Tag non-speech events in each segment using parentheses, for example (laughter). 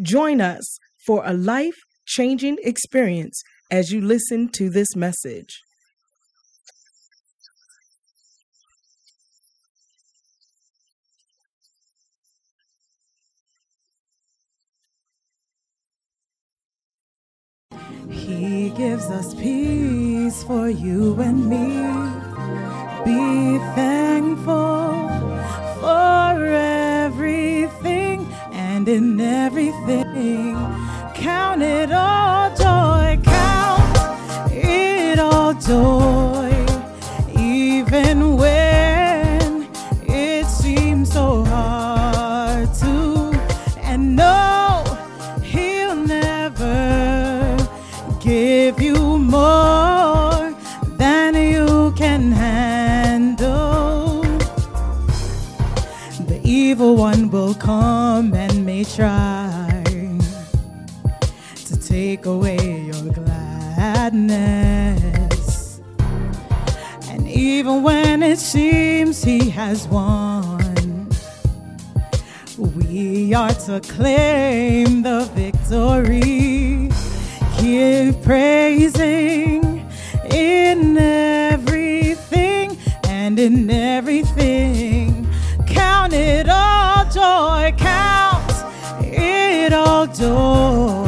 Join us for a life-changing experience as you listen to this message. He gives us peace for you and me. Be thankful for everything in everything. Count it all joy, count it all joy, even when it seems so hard to. And no, He'll never give you more than you can handle. The evil one will come and may try to take away your gladness. And even when it seems he has won, we are to claim the victory. Keep praising in everything and in everything. Count it all joy, count all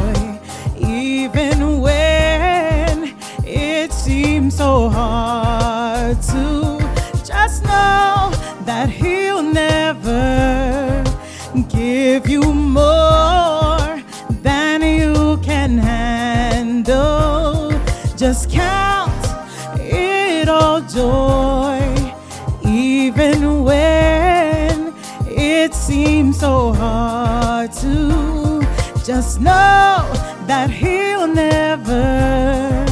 know that He'll never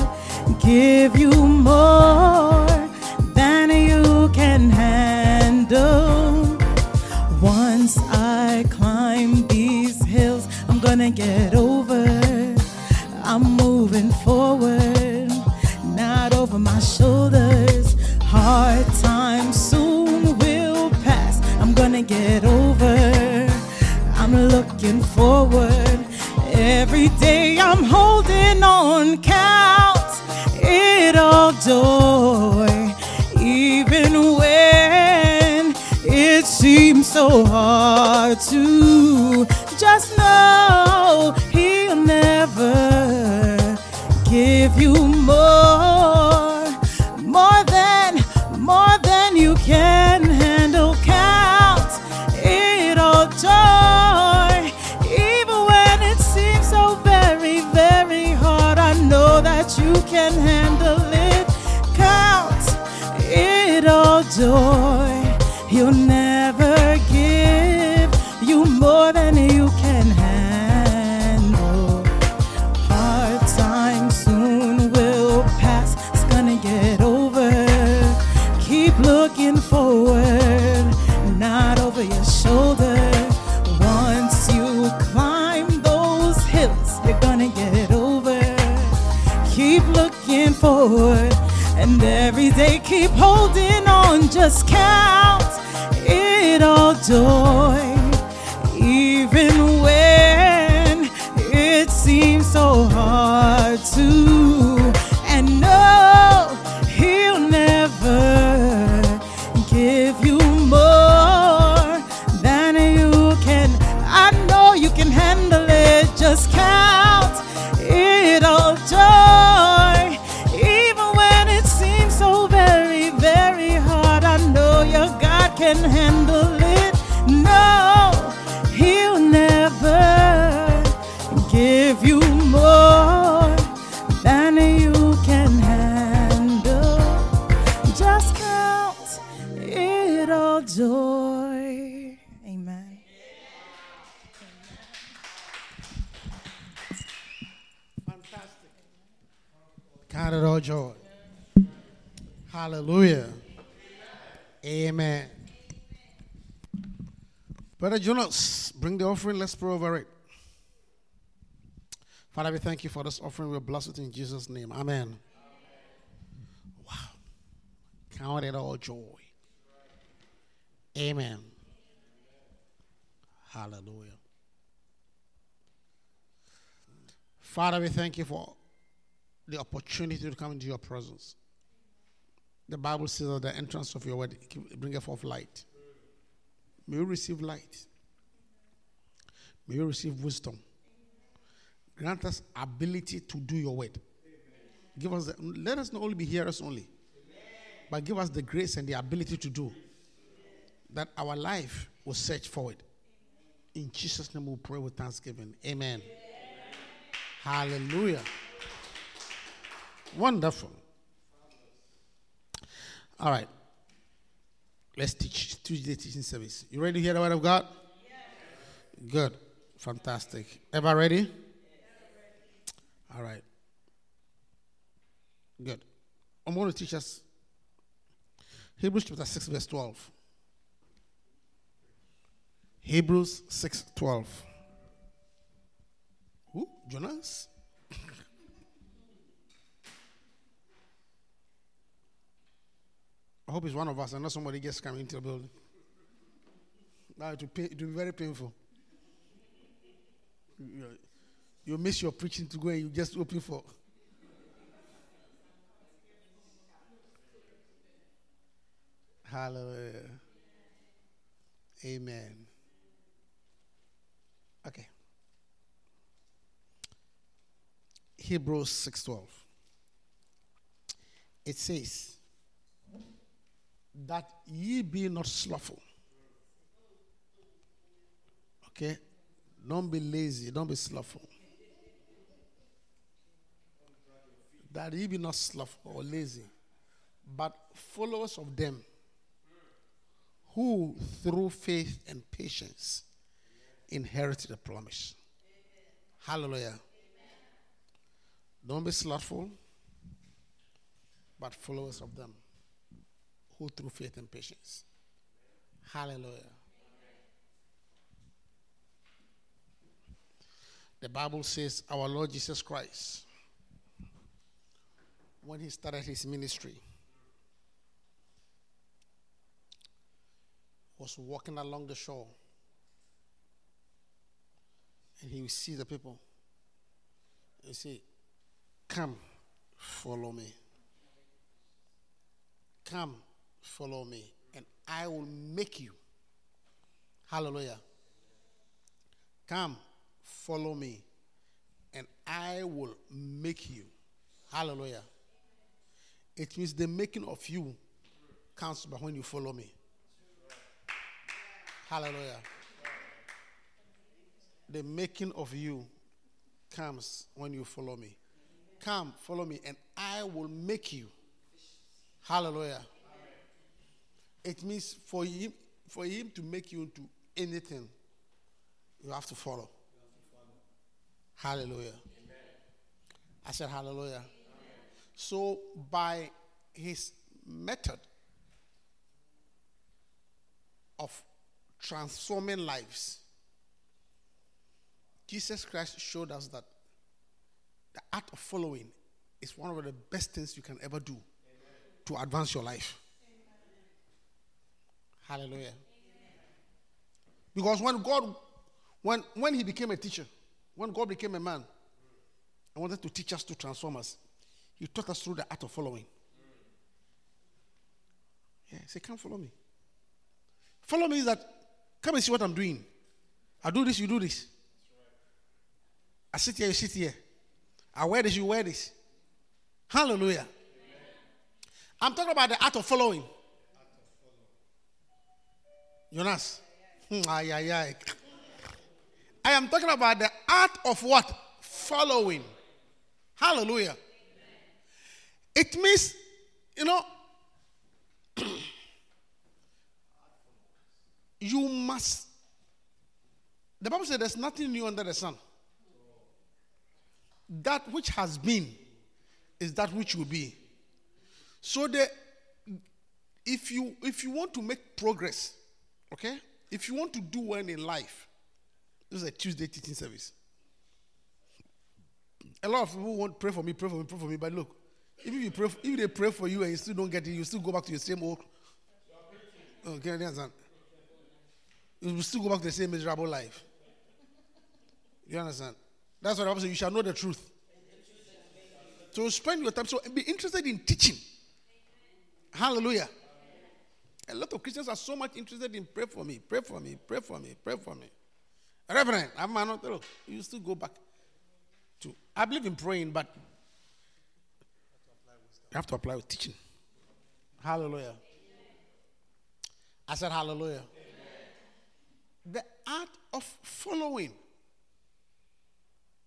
give you more than you can handle. Once I climb these hills, I'm gonna get over. I'm moving forward, not over my shoulders. Brother Jonas, bring the offering. Let's pray over it. Father, we thank you for this offering. We bless it in Jesus' name. Amen. Wow. Count it all joy. Amen. Hallelujah. Father, we thank you for the opportunity to come into your presence. The Bible says that the entrance of your word bringeth forth light. May you receive light. May you receive wisdom. Grant us ability to do your word. Give us the, let us not only be hearers only, but give us the grace and the ability to do that our life will search forward. In Jesus' name we pray with thanksgiving. Amen. Hallelujah. Wonderful. All right. Let's teach Tuesday teaching service. You ready to hear the word of God? Yes. Good. Fantastic. Ever ready? Yes. All right. Good. I'm going to teach us Hebrews chapter 6, verse 12. Hebrews 6 12. Who? Jonas? (laughs) I hope it's one of us and not somebody just coming into the building. Now it will, pay, it will be very painful. You, you miss your preaching to go and you just open for. Hallelujah. Amen. Okay. Hebrews 6:12. It says that ye be not slothful. Okay? Don't be lazy, don't be slothful. That ye be not slothful or lazy, but followers of them who through faith and patience inherited the promise. Hallelujah. Don't be slothful, but followers of them who through faith and patience. Hallelujah. The Bible says our Lord Jesus Christ, when he started his ministry, was walking along the shore and he would see the people and say, Come, follow me. Come, follow me, and I will make you. Hallelujah. Come, follow me, and I will make you. Hallelujah. It means the making of you counts by when you follow me. Hallelujah. The making of you comes when you follow me. Come, follow me, and I will make you. Hallelujah. It means for him, for him to make you into anything, you have to follow. Have to follow. Hallelujah. Amen. I said hallelujah. Amen. So by his method of transforming lives, Jesus Christ showed us that the art of following is one of the best things you can ever do Amen. to advance your life. Hallelujah. Because when God, when, when He became a teacher, when God became a man, and wanted to teach us to transform us, He taught us through the art of following. Yeah, say, come follow me. Follow me is that, come and see what I'm doing. I do this, you do this. I sit here, you sit here. I wear this, you wear this. Hallelujah. I'm talking about the art of following. Jonas. Hmm, ay, ay, ay. I am talking about the art of what? Following. Hallelujah. It means, you know, (clears throat) you must. The Bible says there's nothing new under the sun. That which has been is that which will be. So the if you if you want to make progress, okay, if you want to do well in life, this is a Tuesday teaching service. A lot of people want pray for me, pray for me, pray for me, but look, if you pray, if they pray for you and you still don't get it, you still go back to your same old. Oh, okay, understand? You will still go back to the same miserable life. You understand? That's what I was saying. You shall know the truth. So spend your time. So be interested in teaching. Hallelujah. A lot of Christians are so much interested in pray for me, pray for me, pray for me, pray for me. Reverend, I'm not you still go back to I believe in praying, but you have to apply with teaching. Hallelujah. I said hallelujah. The art of following.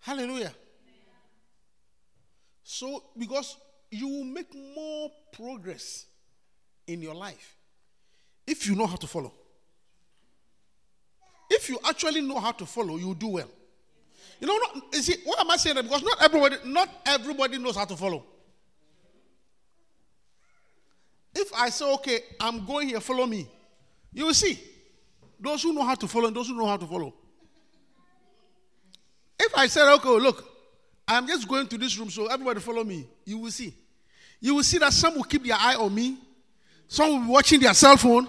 Hallelujah. So, because you will make more progress in your life if you know how to follow. If you actually know how to follow, you do well. You know, not, you see, why am I saying that? Because not everybody, not everybody knows how to follow. If I say, okay, I'm going here, follow me, you will see those who know how to follow and those who know how to follow. If I said, okay, look, I'm just going to this room, so everybody follow me, you will see. You will see that some will keep their eye on me, some will be watching their cell phone,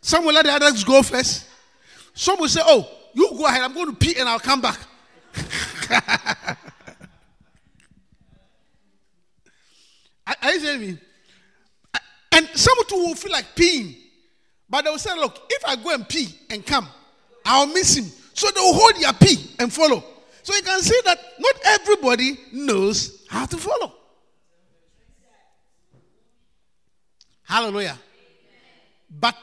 some will let the others go first. Some will say, oh, you go ahead, I'm going to pee and I'll come back. (laughs) Are you saying me? And some too will feel like peeing. But they will say, look, if I go and pee and come, I'll miss him. So they will hold their pee and follow. So you can see that not everybody knows how to follow. Hallelujah. But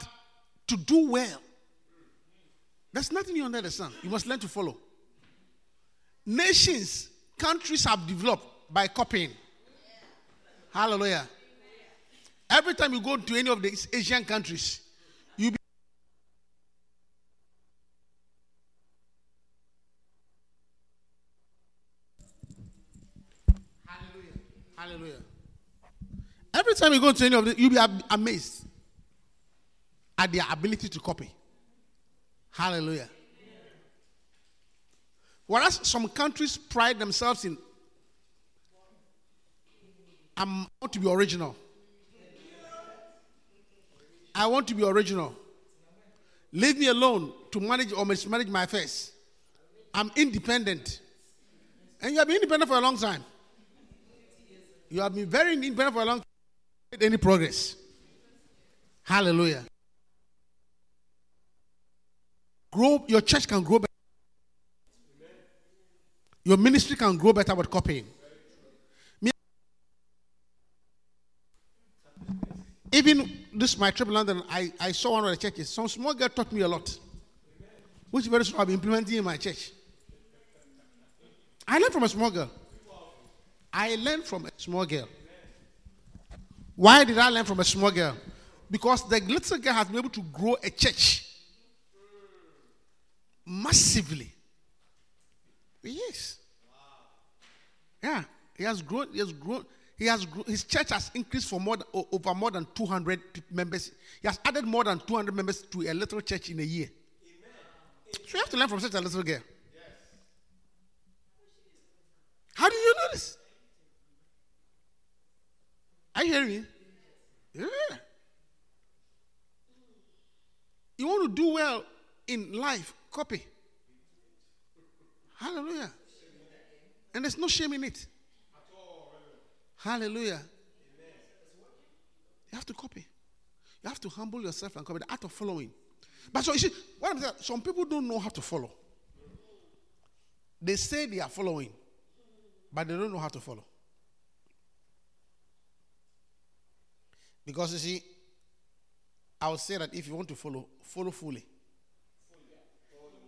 to do well, there's nothing new under the sun. You must learn to follow. Nations, countries have developed by copying. Hallelujah. Every time you go to any of these Asian countries, you be Hallelujah. Hallelujah. Every time you go to any of them, you'll be amazed at their ability to copy. Hallelujah. Whereas some countries pride themselves in, I want to be original. I want to be original. Leave me alone to manage or mismanage my affairs. I'm independent. And you have been independent for a long time. You have been very independent for a long time. Any progress. Hallelujah. Grow, your church can grow better. Your ministry can grow better with copying. Even this my trip in London, I, I saw one of the churches. Some small girl taught me a lot, which very soon I'll be implementing in my church. I learned from a small girl. I learned from a small girl. Why did I learn from a small girl? Because the little girl has been able to grow a church massively. Yes. Yeah, he has grown. He has grown. He has his church has increased for more than, over more than 200 members. He has added more than 200 members to a little church in a year. Amen. So you have to learn from such a little girl. Yes. How do you know this? Are you hearing me? Yeah. You want to do well in life, copy. Hallelujah. And there's no shame in it. Hallelujah. You have to copy. You have to humble yourself and copy the art of following. But so you see, what I'm saying, some people don't know how to follow. They say they are following, but they don't know how to follow. Because you see, I would say that if you want to follow, follow fully.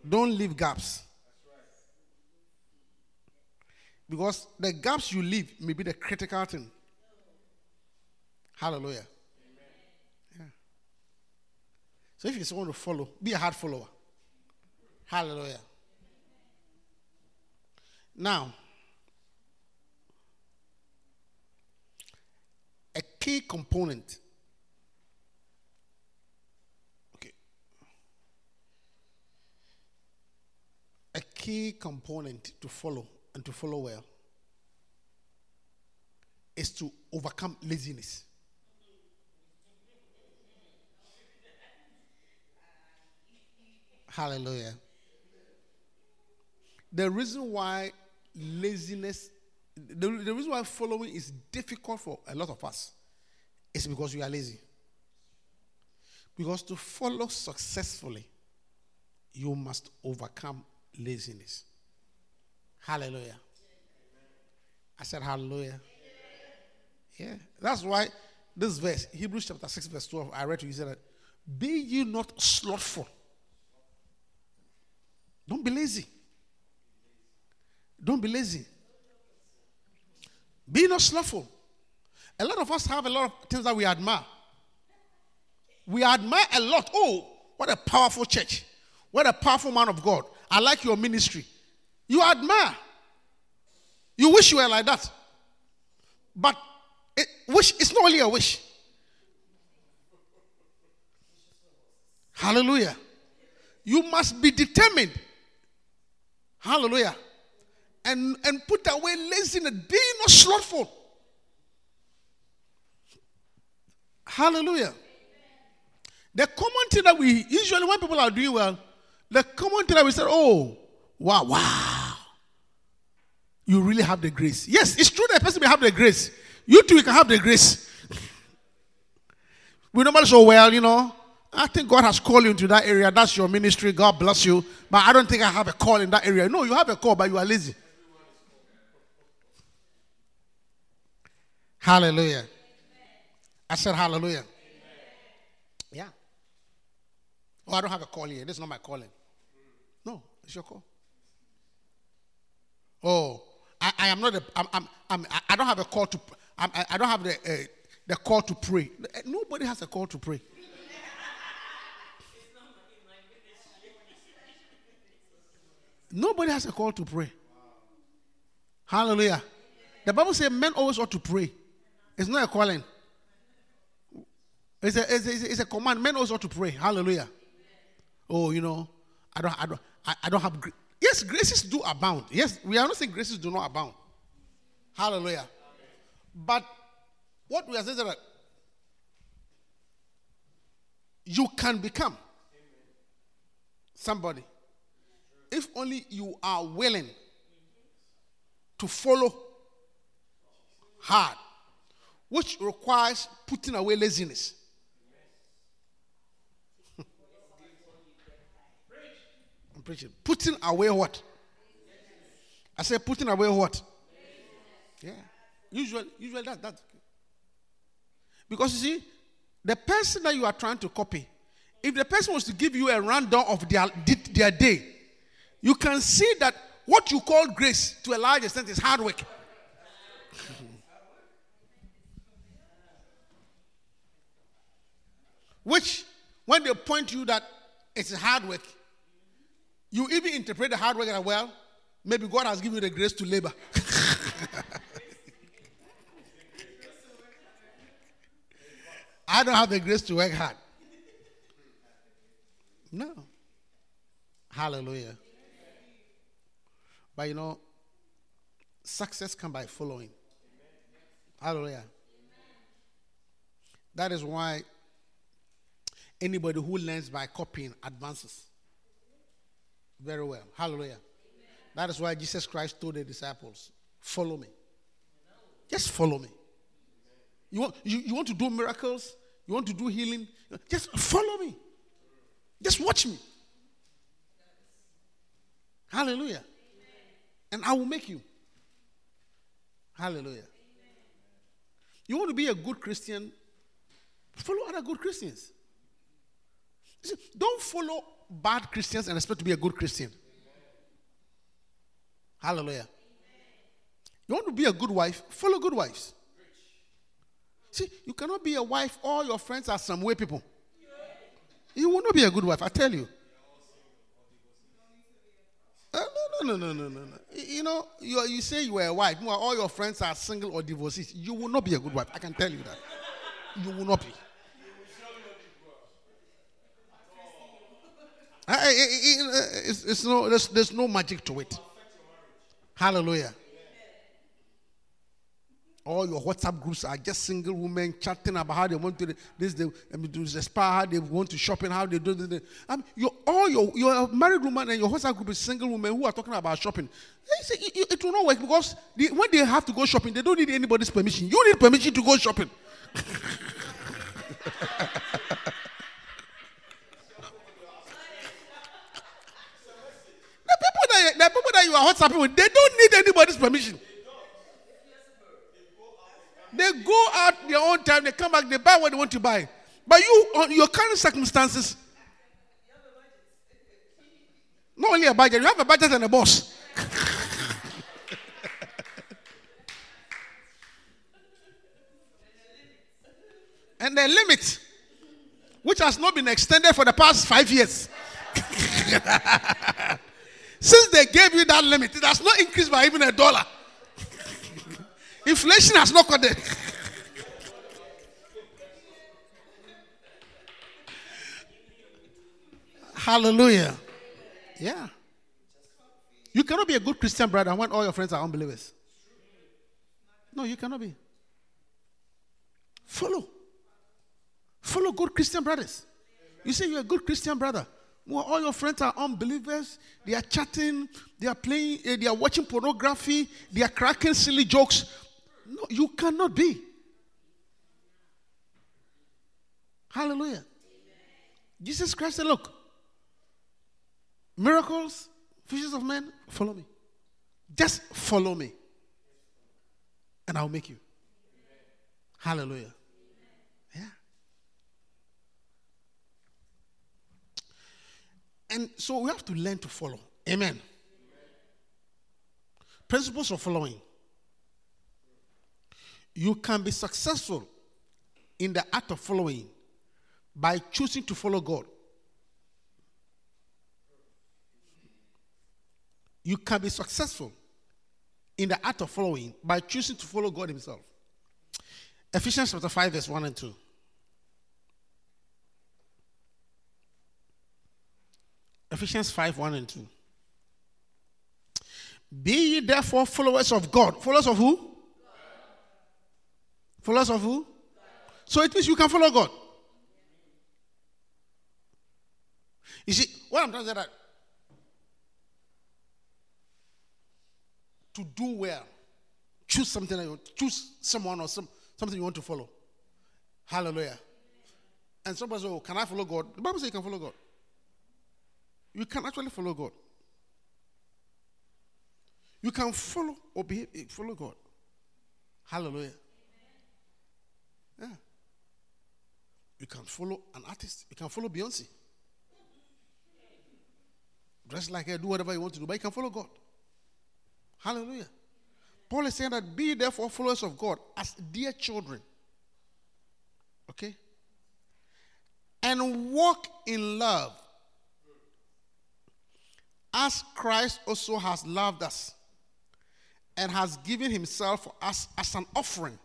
Don't leave gaps. Because the gaps you leave may be the critical thing. Hallelujah. So if you want to follow, be a hard follower. Hallelujah. Now, key component. Okay. A key component to follow and to follow well is to overcome laziness. Hallelujah. The reason why laziness, the, the reason why following is difficult for a lot of us is because we are lazy. Because to follow successfully, you must overcome laziness. Hallelujah. I said hallelujah. Yeah. That's why this verse, Hebrews chapter 6, verse 12, I read to you said that be ye not slothful. Don't be lazy. Don't be lazy. Be not slothful. A lot of us have a lot of things that we admire. We admire a lot. Oh, what a powerful church. What a powerful man of God. I like your ministry. You admire. You wish you were like that. But it, wish it's not only a wish. Hallelujah. You must be determined. Hallelujah. And, and put away laziness. Be not slothful. Hallelujah. The common thing that we usually, when people are doing well, the common thing that we say, oh, wow, wow. You really have the grace. Yes, it's true that a person may have the grace. You too, can have the grace. We normally say, well, you know, I think God has called you into that area. That's your ministry. God bless you. But I don't think I have a call in that area. No, you have a call, but you are lazy. Hallelujah. I said hallelujah. Yeah. Oh, I don't have a call here. This is not my calling. No, it's your call. Oh, I, I am not a, I'm, I'm, I'm, I don't have a call to, I'm, I, I don't have the, uh, the call to pray. Nobody has a call to pray. Nobody has a call to pray. Hallelujah. The Bible says men always ought to pray. It's not a calling. It's a, it's a, it's a command. Men ought to pray. Hallelujah. Oh, you know, I don't, I don't, I, don't have. Gra- yes, graces do abound. Yes, we are not saying graces do not abound. Hallelujah. But what we are saying is that you can become somebody if only you are willing to follow hard, which requires putting away laziness. Preaching. Putting away what? I said putting away what? Yeah. Usually, usually that that. Because you see, the person that you are trying to copy, if the person was to give you a rundown of their, their day, you can see that what you call grace to a large extent is hard work. (laughs) Which, when they point to you that it's hard work, you even interpret the hard work as well. Maybe God has given you the grace to labor. (laughs) I don't have the grace to work hard. No. Hallelujah. But you know, success comes by following. Hallelujah. That is why anybody who learns by copying advances very well. Hallelujah. That is why Jesus Christ told the disciples, Follow me. Just follow me. You want, you, you want to do miracles? You want to do healing? Just follow me. Just watch me. Hallelujah. And I will make you. Hallelujah. You want to be a good Christian? Follow other good Christians. See, don't follow bad Christians and expect to be a good Christian. Hallelujah. You want to be a good wife? Follow good wives. See, you cannot be a wife, all your friends are some way people. You will not be a good wife, I tell you. Uh, no, no, no, no, no, no. You know, you, you say you are a wife, all your friends are single or divorced. You will not be a good wife. I can tell you that. you will not be. Uh, it's, it's no, there's, there's no magic to it. Hallelujah. All your WhatsApp groups are just single women chatting about how they want to this they I mean, to the spa, how they want to shopping, how they do this. I mean, all your your married woman and your WhatsApp group is single women who are talking about shopping. Say, it, it, will not work because they, when they have to go shopping, they don't need anybody's permission. You need permission to go shopping. (laughs) The people that the people that you are WhatsApping with, they don't need anybody's permission. They go out their own time, they come back, they buy what they want to buy. But you, on your current circumstances, not only a budget, you have a budget and a boss. (laughs) and the limit, which has not been extended for the past five years. (laughs) Since they gave you that limit, it has not increased by even a dollar. (laughs) Inflation has not got there. (laughs) Hallelujah. Yeah. You cannot be a good Christian brother when all your friends are unbelievers. No, you cannot be. Follow. Follow good Christian brothers. You say you're a good Christian brother. Well, all your friends are unbelievers. They are chatting. They are playing. Uh, they are watching pornography. They are cracking silly jokes. No, you cannot be. Hallelujah. Jesus Christ said, Look, miracles, fishes of men, follow me. Just follow me. And I'll make you. Hallelujah. And so we have to learn to follow. Amen. Amen. Principles of following. You can be successful in the act of following by choosing to follow God. You can be successful in the act of following by choosing to follow God Himself. Ephesians chapter 5, verse 1 and 2. Ephesians 5 1 and 2. Be ye therefore followers of God. Followers of who? God. Followers of who? God. So it means you can follow God. You see, what I'm trying to say that to do well, choose something that you want, choose someone or some, something you want to follow. Hallelujah. And somebody says, Oh, can I follow God? The Bible says you can follow God you can actually follow God. You can follow or behave, eh, follow God. Hallelujah. Yeah. You can follow an artist. You can follow Beyonce. Dress like her, do whatever you want to do, but you can follow God. Hallelujah. Paul is saying that be therefore followers of God as dear children. Okay? And walk in love as Christ also has loved us and has given himself for us as an offering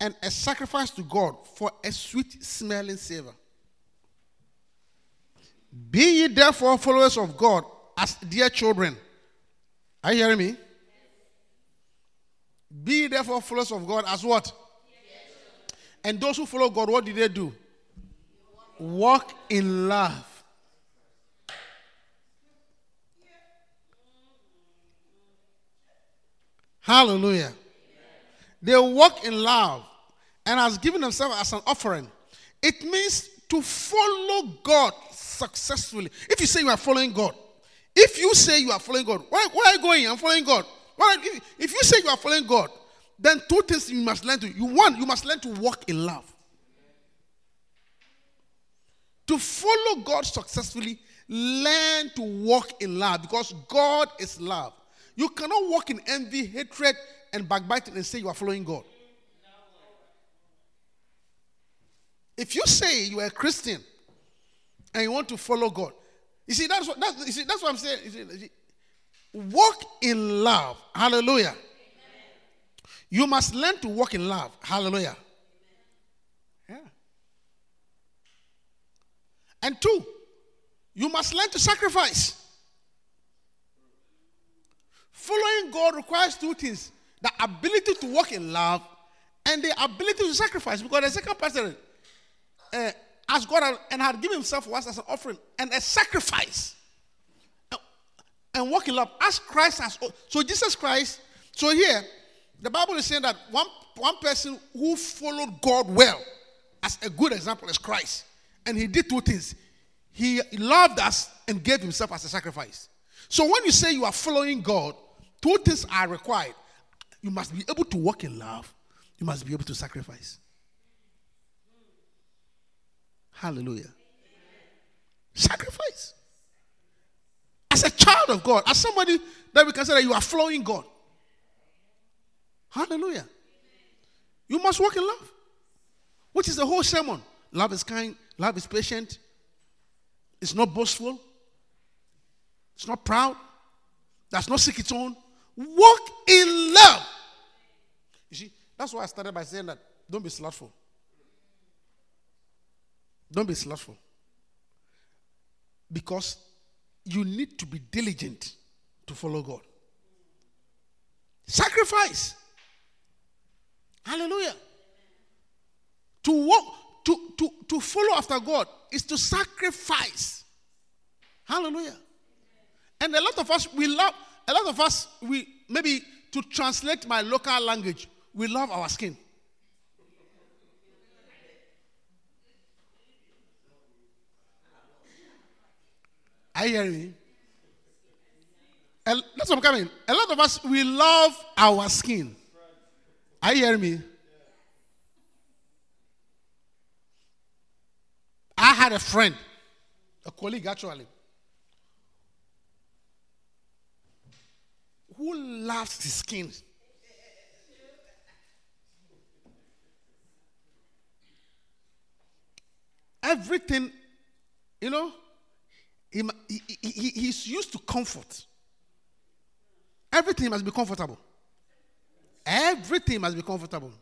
and a sacrifice to God for a sweet smelling savor. Be ye therefore followers of God as dear children. Are you hearing me? Be ye therefore followers of God as what? And those who follow God, what did they do? Walk in love Hallelujah. They walk in love and has given themselves as an offering. It means to follow God successfully. If you say you are following God, if you say you are following God, where, where are you going? I'm following God. if, if you say you are following God, then two things you must learn to. You one, you must learn to walk in love. To follow God successfully, learn to walk in love because God is love. You cannot walk in envy, hatred, and backbiting and say you are following God. If you say you are a Christian and you want to follow God, you see, that's what, that's, you see, that's what I'm saying. You see, you see, walk in love. Hallelujah. Amen. You must learn to walk in love. Hallelujah. Yeah. And two, you must learn to sacrifice. Following God requires two things the ability to walk in love and the ability to sacrifice. Because the second person uh, asked God and had given himself once as an offering and a sacrifice and walk in love as Christ has. So Jesus Christ. So here, the Bible is saying that one one person who followed God well, as a good example, is Christ, and he did two things. He loved us and gave himself as a sacrifice. So when you say you are following God, two things are required. You must be able to walk in love. You must be able to sacrifice. Hallelujah. Sacrifice as a child of God, as somebody that we can say that you are flowing God. Hallelujah. You must walk in love, which is the whole sermon. Love is kind, love is patient, it's not boastful, it's not proud, does not seek its own. Walk in love. You see, that's why I started by saying that don't be slothful. Don't be slothful. Because you need to be diligent to follow God. Sacrifice. Hallelujah. To walk, to, to, to follow after God is to sacrifice. Hallelujah. And a lot of us, we love, a lot of us, we maybe to translate my local language, we love our skin. Are you hearing me? That's what I'm coming. A lot of us, we love our skin. Are you hearing me? I had a friend, a colleague actually, who loves his skin. Everything, you know, he, he, he, he's used to comfort. Everything must be comfortable. Everything must be comfortable.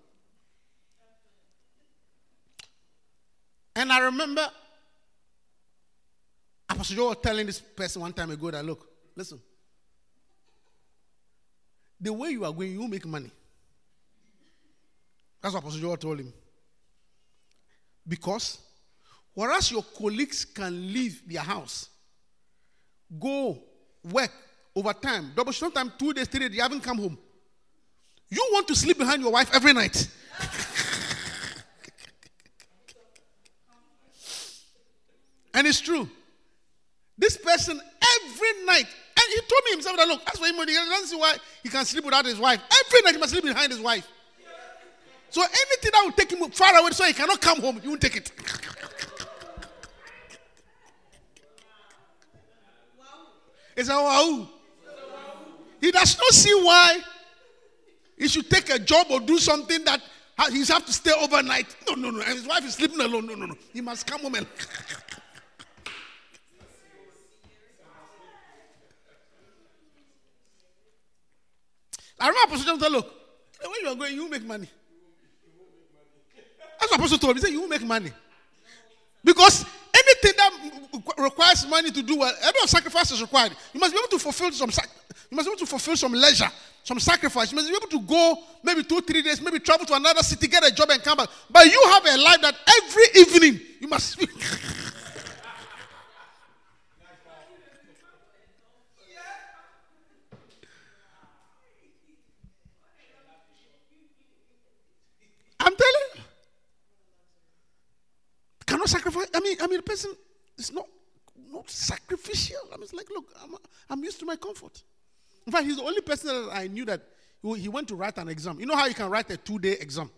And I remember Apostle Joe was telling this person one time ago that look, listen, the way you are going, you make money. That's what Apostle Joe told him. Because whereas your colleagues can leave their house go work overtime, double sometimes two days, three days, you haven't come home. You want to sleep behind your wife every night. (laughs) and it's true. This person every night, he told me himself that look, that's why he doesn't see why he can sleep without his wife. Every night he must sleep behind his wife. So anything that will take him far away so he cannot come home, you won't take it. It's a wow. He does not see why he should take a job or do something that he's have to stay overnight. No, no, no. And his wife is sleeping alone. No, no, no. He must come home and. I remember Apostle John said, Look, when you are going, you make money. That's what Apostle told me. He said, You make money. Because anything that requires money to do well, of sacrifice is required. You must be able to fulfill some you must be able to fulfill some leisure, some sacrifice. You must be able to go maybe two, three days, maybe travel to another city, get a job and come back. But you have a life that every evening you must (laughs) speak. I'm telling you. Cannot sacrifice. I mean, I mean, the person is not not sacrificial. I mean, it's like, look, I'm, I'm used to my comfort. In fact, he's the only person that I knew that he went to write an exam. You know how you can write a two day exam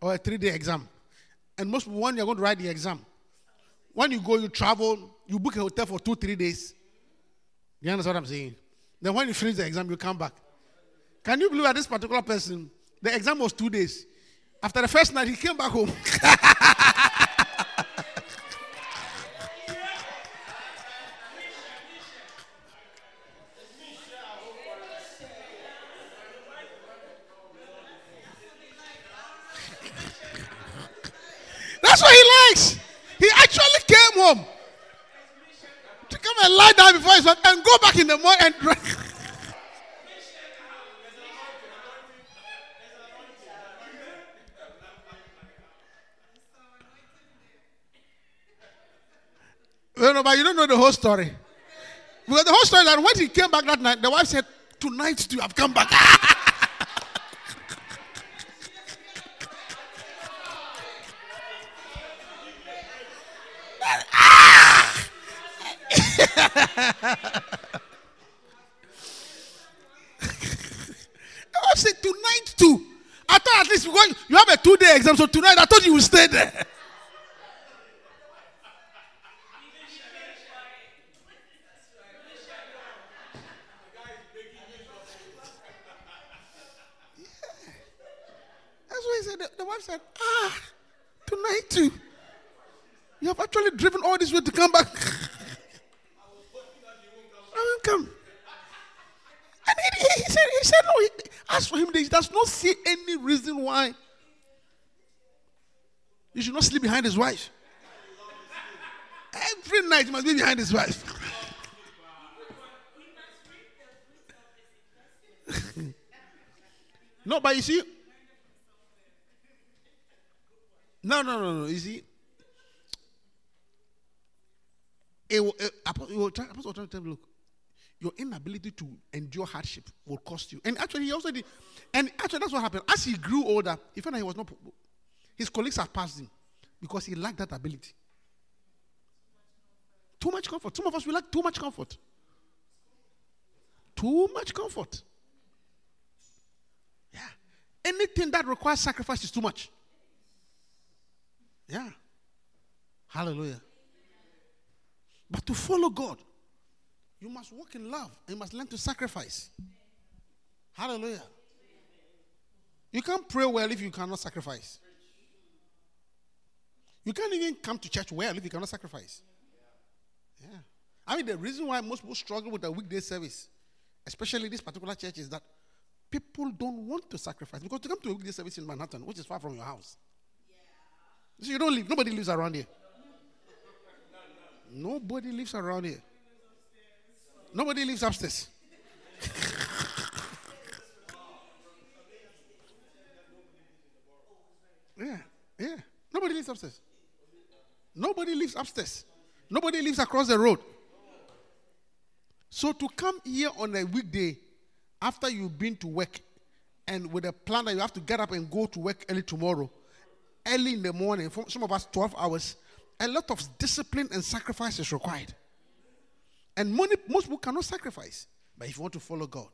or a three day exam? And most people, when you're going to write the exam, when you go, you travel, you book a hotel for two, three days. You understand what I'm saying? Then when you finish the exam, you come back. Can you believe that this particular person, the exam was two days. After the first night, he came back home. (laughs) That's what he likes. He actually came home. To come and lie down before his wife and go back in the morning and No, no, but you don't know the whole story. Because the whole story that when he came back that night, the wife said, Tonight too, I've come back. (laughs) I said, Tonight too. I thought at least because you have a so tonight I thought you would stay there. That's why he said, the, wife said, ah, tonight too. You have actually driven all this way to come back. (laughs) I won't come. And he, he, he said, he said, no, he, as for him, he does not see any reason why you should not sleep behind his wife. Every night he must be behind his wife. (laughs) no, but you see, no, no, no, no. You see, it will, it, Apostle will try, Apostle will try to tell you, look, your inability to endure hardship will cost you. And actually, he also did. And actually, that's what happened. As he grew older, he found that he was not. His colleagues have passed him because he lacked that ability. Too much comfort. Some of us we lack too much comfort. Too much comfort. Yeah. Anything that requires sacrifice is too much. Yeah. Hallelujah. But to follow God, you must walk in love and you must learn to sacrifice. Hallelujah. You can't pray well if you cannot sacrifice. You can't even come to church well if you cannot sacrifice. Yeah. I mean, the reason why most people struggle with the weekday service, especially this particular church, is that people don't want to sacrifice. Because to come to a weekday service in Manhattan, which is far from your house, so you don't live. Nobody lives around here. Nobody lives around here. Nobody lives upstairs. (laughs) yeah, yeah. Nobody lives upstairs. Nobody lives upstairs. Nobody lives across the road. So to come here on a weekday after you've been to work and with a plan that you have to get up and go to work early tomorrow, early in the morning, for some of us 12 hours, a lot of discipline and sacrifice is required. And most people cannot sacrifice. But if you want to follow God,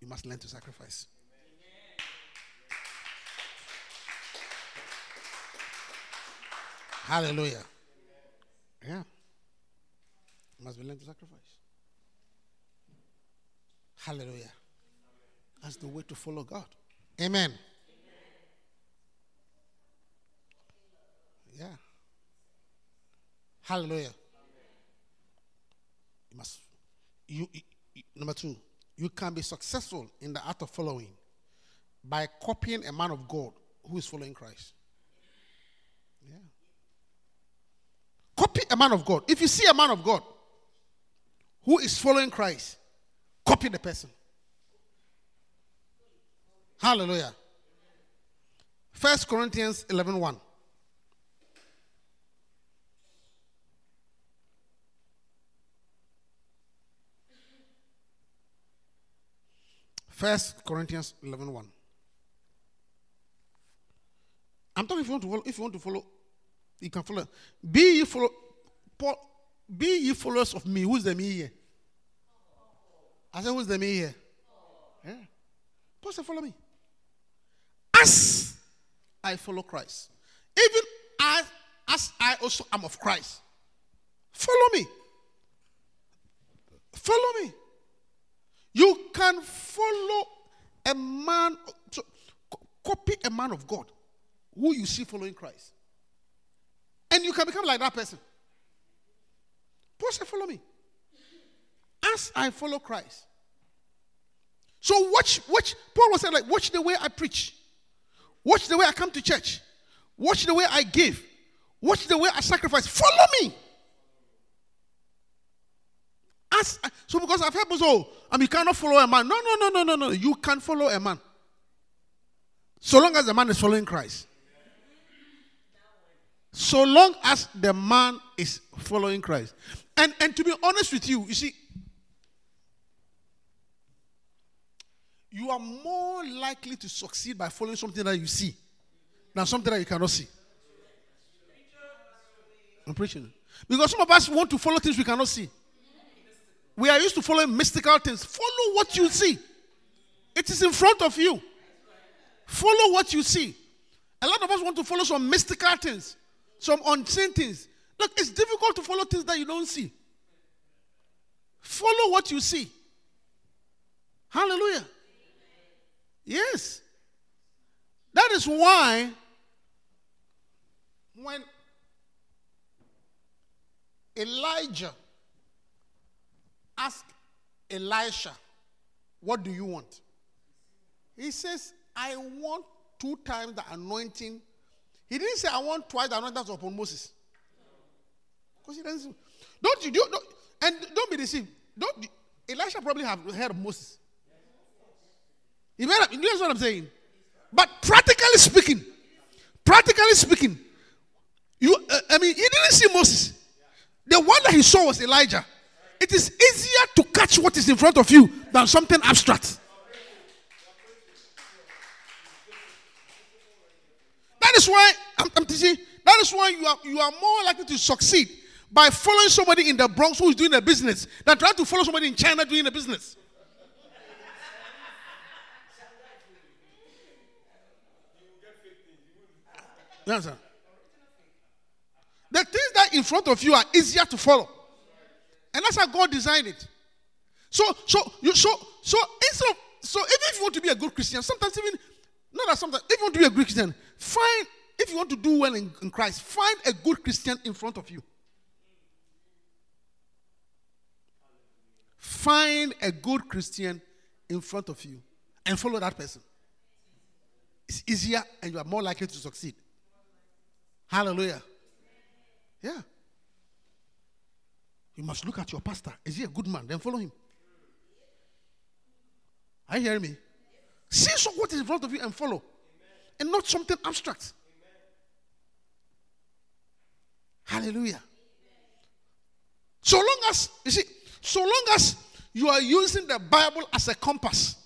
you must learn to sacrifice. Hallelujah. Yeah. Must be learn to sacrifice. Hallelujah. That's the way to follow God. Amen. Yeah. Hallelujah. You must. You- you- number two. You can be successful in the art of following by copying a man of God who is following Christ. Yeah. Copy a man of God. If you see a man of God who is following Christ, copy the person. Hallelujah. First Corinthians 11 1. First Corinthians 11 1. I'm talking if you want to follow, if you want to follow, you can follow. Be you follow Paul, be ye followers of me. Who's the me here? I said, who's the me here? Yeah. Paul said, follow me. As I follow Christ. Even as, as I also am of Christ. Follow me. Follow me. You can follow a man, so, copy a man of God who you see following Christ. And you can become like that person. Paul said, Follow me. As I follow Christ. So watch, watch. Paul was saying, like, watch the way I preach. Watch the way I come to church. Watch the way I give. Watch the way I sacrifice. Follow me. As, so because I've heard people say, oh, I mean, you cannot follow a man. No, no, no, no, no, no. You can follow a man. So long as the man is following Christ. So long as the man is following Christ. And and to be honest with you, you see, you are more likely to succeed by following something that you see than something that you cannot see. I'm preaching. Because some of us want to follow things we cannot see. We are used to following mystical things. Follow what you see. It is in front of you. Follow what you see. A lot of us want to follow some mystical things, some unseen things. Look, it's difficult to follow things that you don't see. Follow what you see. Hallelujah. Yes. That is why when Elijah asked Elisha, What do you want? He says, I want two times the anointing. He didn't say, I want twice the anointing upon Moses. Because he doesn't. Don't you, don't, and don't be deceived. Don't, Elisha probably have heard of Moses. You know what I'm saying? But practically speaking, practically speaking, you, uh, I mean, he didn't see Moses. The one that he saw was Elijah. It is easier to catch what is in front of you than something abstract. That is why I'm, I'm teaching. That is why you are you are more likely to succeed by following somebody in the Bronx who is doing a business than trying to follow somebody in China doing a business. Sir. The things that in front of you are easier to follow. And that's how God designed it. So, so you so so instead of so even if you want to be a good Christian, sometimes even not that sometimes if you want to be a good Christian, find if you want to do well in, in Christ, find a good Christian in front of you. Find a good Christian in front of you and follow that person. It's easier and you are more likely to succeed. Hallelujah. Yeah. You must look at your pastor. Is he a good man? Then follow him. Are you hearing me? See so what is in front of you and follow. And not something abstract. Hallelujah. So long as, you see, so long as you are using the Bible as a compass,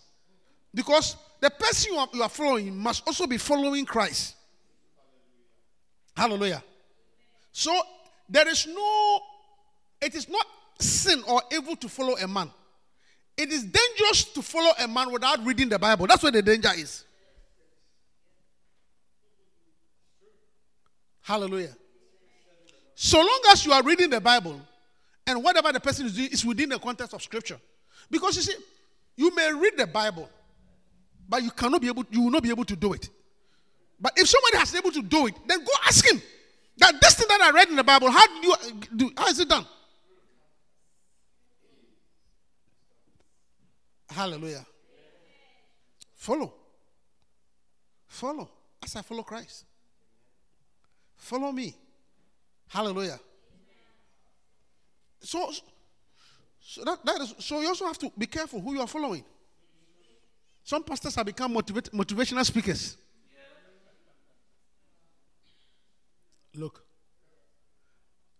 because the person you are, you are following must also be following Christ. Hallelujah. So there is no, it is not sin or evil to follow a man. It is dangerous to follow a man without reading the Bible. That's where the danger is. Hallelujah. So long as you are reading the Bible and whatever the person is doing is within the context of Scripture. Because you see, you may read the Bible, but you cannot be able, you will not be able to do it. But if somebody has been able to do it, then go ask him. That this thing that I read in the Bible, how do you uh, do? How is it done? Hallelujah. Follow. Follow. As I follow Christ. Follow me. Hallelujah. So, so that, that is so you also have to be careful who you are following. Some pastors have become motivational speakers. Look,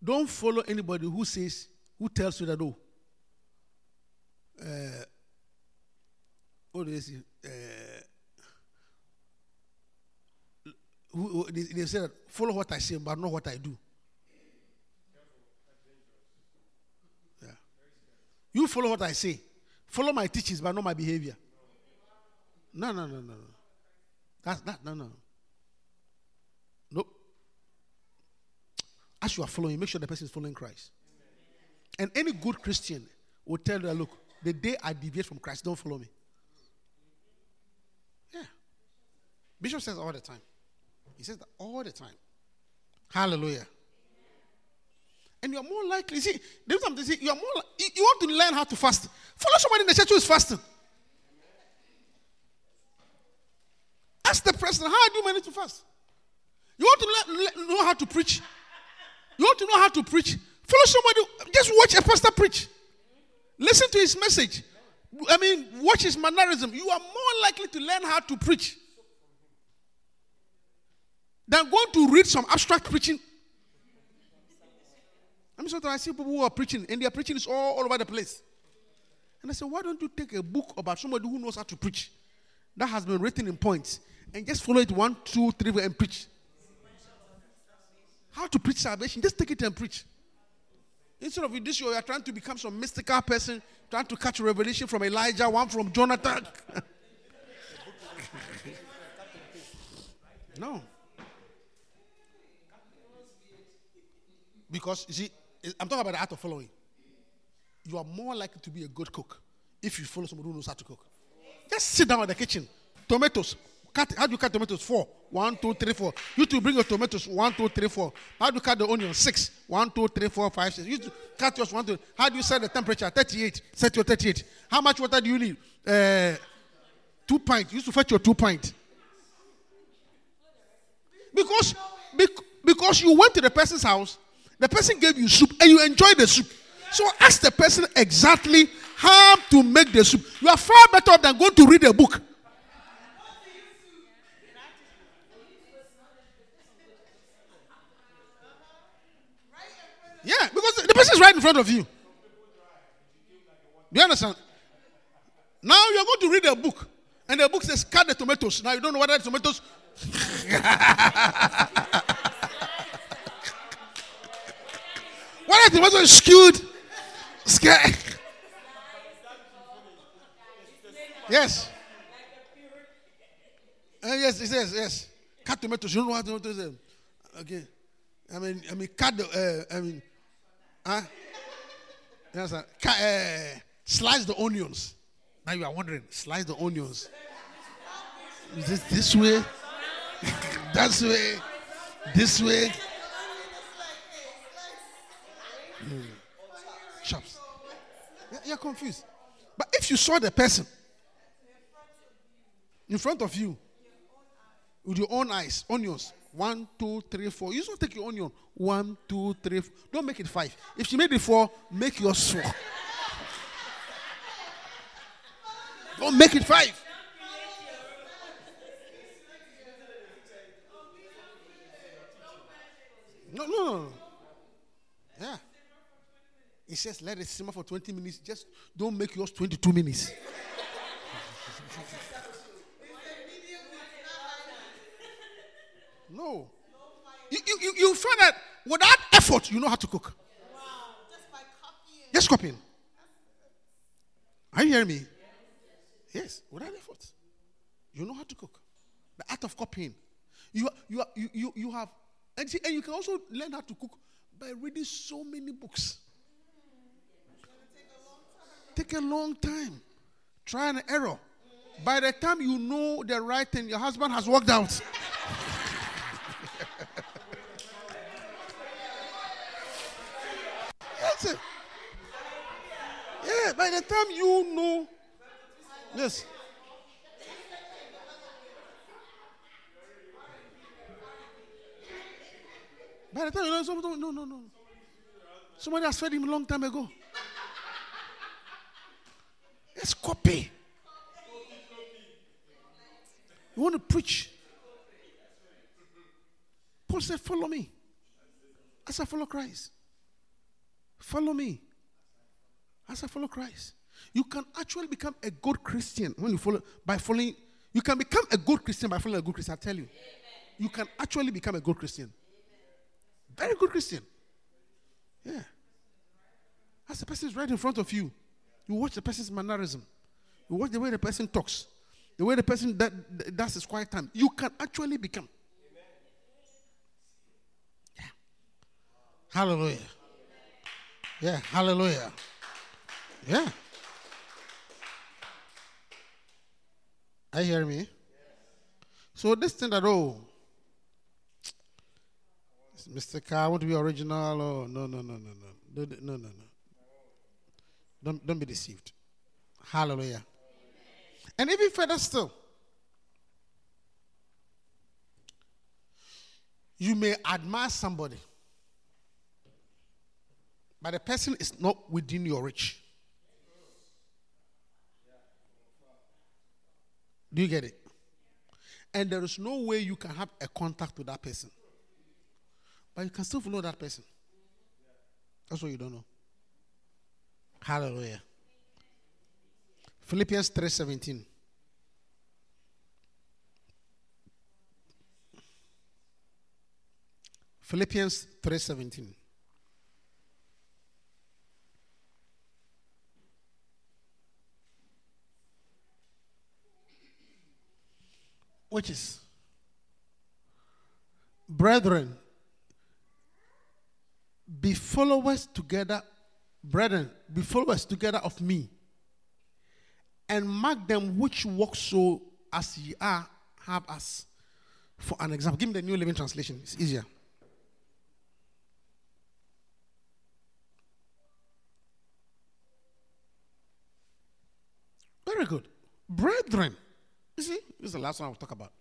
don't follow anybody who says, who tells you that, oh, uh, what do they say? Uh, who, they, they say that follow what I say, but not what I do. You follow what I say. Follow my teachings, but not my behavior. No, no, no, no, no. That's that. No, no. Nope. As you are following, make sure the person is following Christ. And any good Christian will tell you, look, the day I deviate from Christ, don't follow me. Yeah. Bishop says all the time. He says that all the time. Hallelujah. And you're more likely, see, something, see, you're more, you want to learn how to fast. Follow somebody in the church who is fasting. Ask the person, how do you manage to fast? You want to know how to preach? You want to know how to preach? Follow somebody, just watch a pastor preach. Listen to his message. I mean, watch his mannerism. You are more likely to learn how to preach than going to read some abstract preaching. I mean, sometimes I see people who are preaching, and their preaching is all, all over the place. And I said, why don't you take a book about somebody who knows how to preach that has been written in points and just follow it one, two, three, and preach? How to preach salvation? Just take it and preach. Instead of this, you are trying to become some mystical person, trying to catch a revelation from Elijah, one from Jonathan. (laughs) no. Because, you see, I'm talking about the art of following. You are more likely to be a good cook if you follow somebody who knows how to cook. Just sit down in the kitchen. Tomatoes. Cut, how do you cut tomatoes? Four. One, two, three, four. You to bring your tomatoes. One, two, three, four. How do you cut the onion? Six. One, two, three, four, five, six. You cut yours. One, two. How do you set the temperature? 38. Set your 38. How much water do you need? Uh, two pints. You used to fetch your two pint. Because, because you went to the person's house the person gave you soup and you enjoy the soup. So ask the person exactly how to make the soup. You are far better off than going to read a book. Yeah, because the person is right in front of you. Do you understand? Now you're going to read a book, and the book says cut the tomatoes. Now you don't know whether the tomatoes. (laughs) Why are the tomatoes skewed? Scared. Yes. Uh, yes, it says, yes. Cut tomatoes. You don't know what tomatoes are. Okay. I mean, I mean, cut the, uh, I mean, huh? Yes, uh, cut, uh, slice the onions. Now you are wondering, slice the onions. Is this this way? (laughs) that way? This way? Chops. You're confused. But if you saw the person in front of you with your own eyes, onions, one, two, three, four. You just take your onion. One, two, three. Four. Don't make it five. If she made it four, make yours four. Don't make it five. No, no, no. Yeah. He says, let it simmer for 20 minutes. Just don't make yours 22 minutes. (laughs) no. You, you, you find that without effort, you know how to cook. Wow. Just by copying. Just copying. Are you hearing me? Yes, without effort. You know how to cook. The art of copying. You, you, you, you, you have, and, see, and you can also learn how to cook by reading so many books take a long time. Try and error. By the time you know the right thing, your husband has worked out. (laughs) That's it. Yeah, by the time you know. Yes. By the time you know, no, no, no. Somebody has fed him a long time ago. Let's copy. You want to preach? Paul said, Follow me. As I follow Christ. Follow me. As I follow Christ. You can actually become a good Christian when you follow by following. You can become a good Christian by following a good Christian. I tell you. You can actually become a good Christian. Very good Christian. Yeah. As the person is right in front of you, you watch the person's mannerism. You watch the way the person talks. The way the person that does his quiet time. You can actually become. Yeah. Hallelujah. Yeah, hallelujah. Yeah. I hear me? So this thing that oh Mr. Car, I want to be original. Oh no, no, no, no, no. No, no, no, no. Don't, don't be deceived. Hallelujah. And even further still, you may admire somebody, but the person is not within your reach. Do you get it? And there is no way you can have a contact with that person. But you can still follow that person. That's what you don't know. Hallelujah. Philippians 3:17. Philippians 3:17. Which is brethren be followers together brethren be followers together of me and mark them which walk so as ye are have us for an example. Give me the new living translation. It's easier. Very good. Brethren you see this is the last one i'll talk about.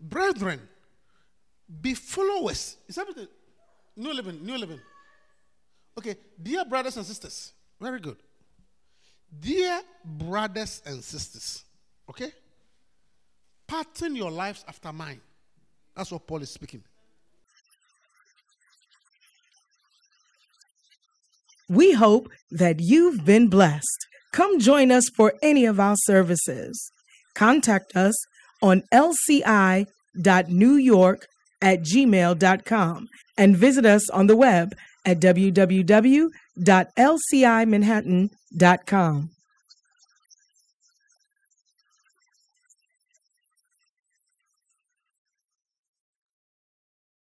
Brethren be followers. Is everything new living new living okay dear brothers and sisters very good dear brothers and sisters okay pattern your lives after mine that's what paul is speaking We hope that you've been blessed. Come join us for any of our services. Contact us on lci.newyork at gmail.com and visit us on the web at www.lcimanhattan.com.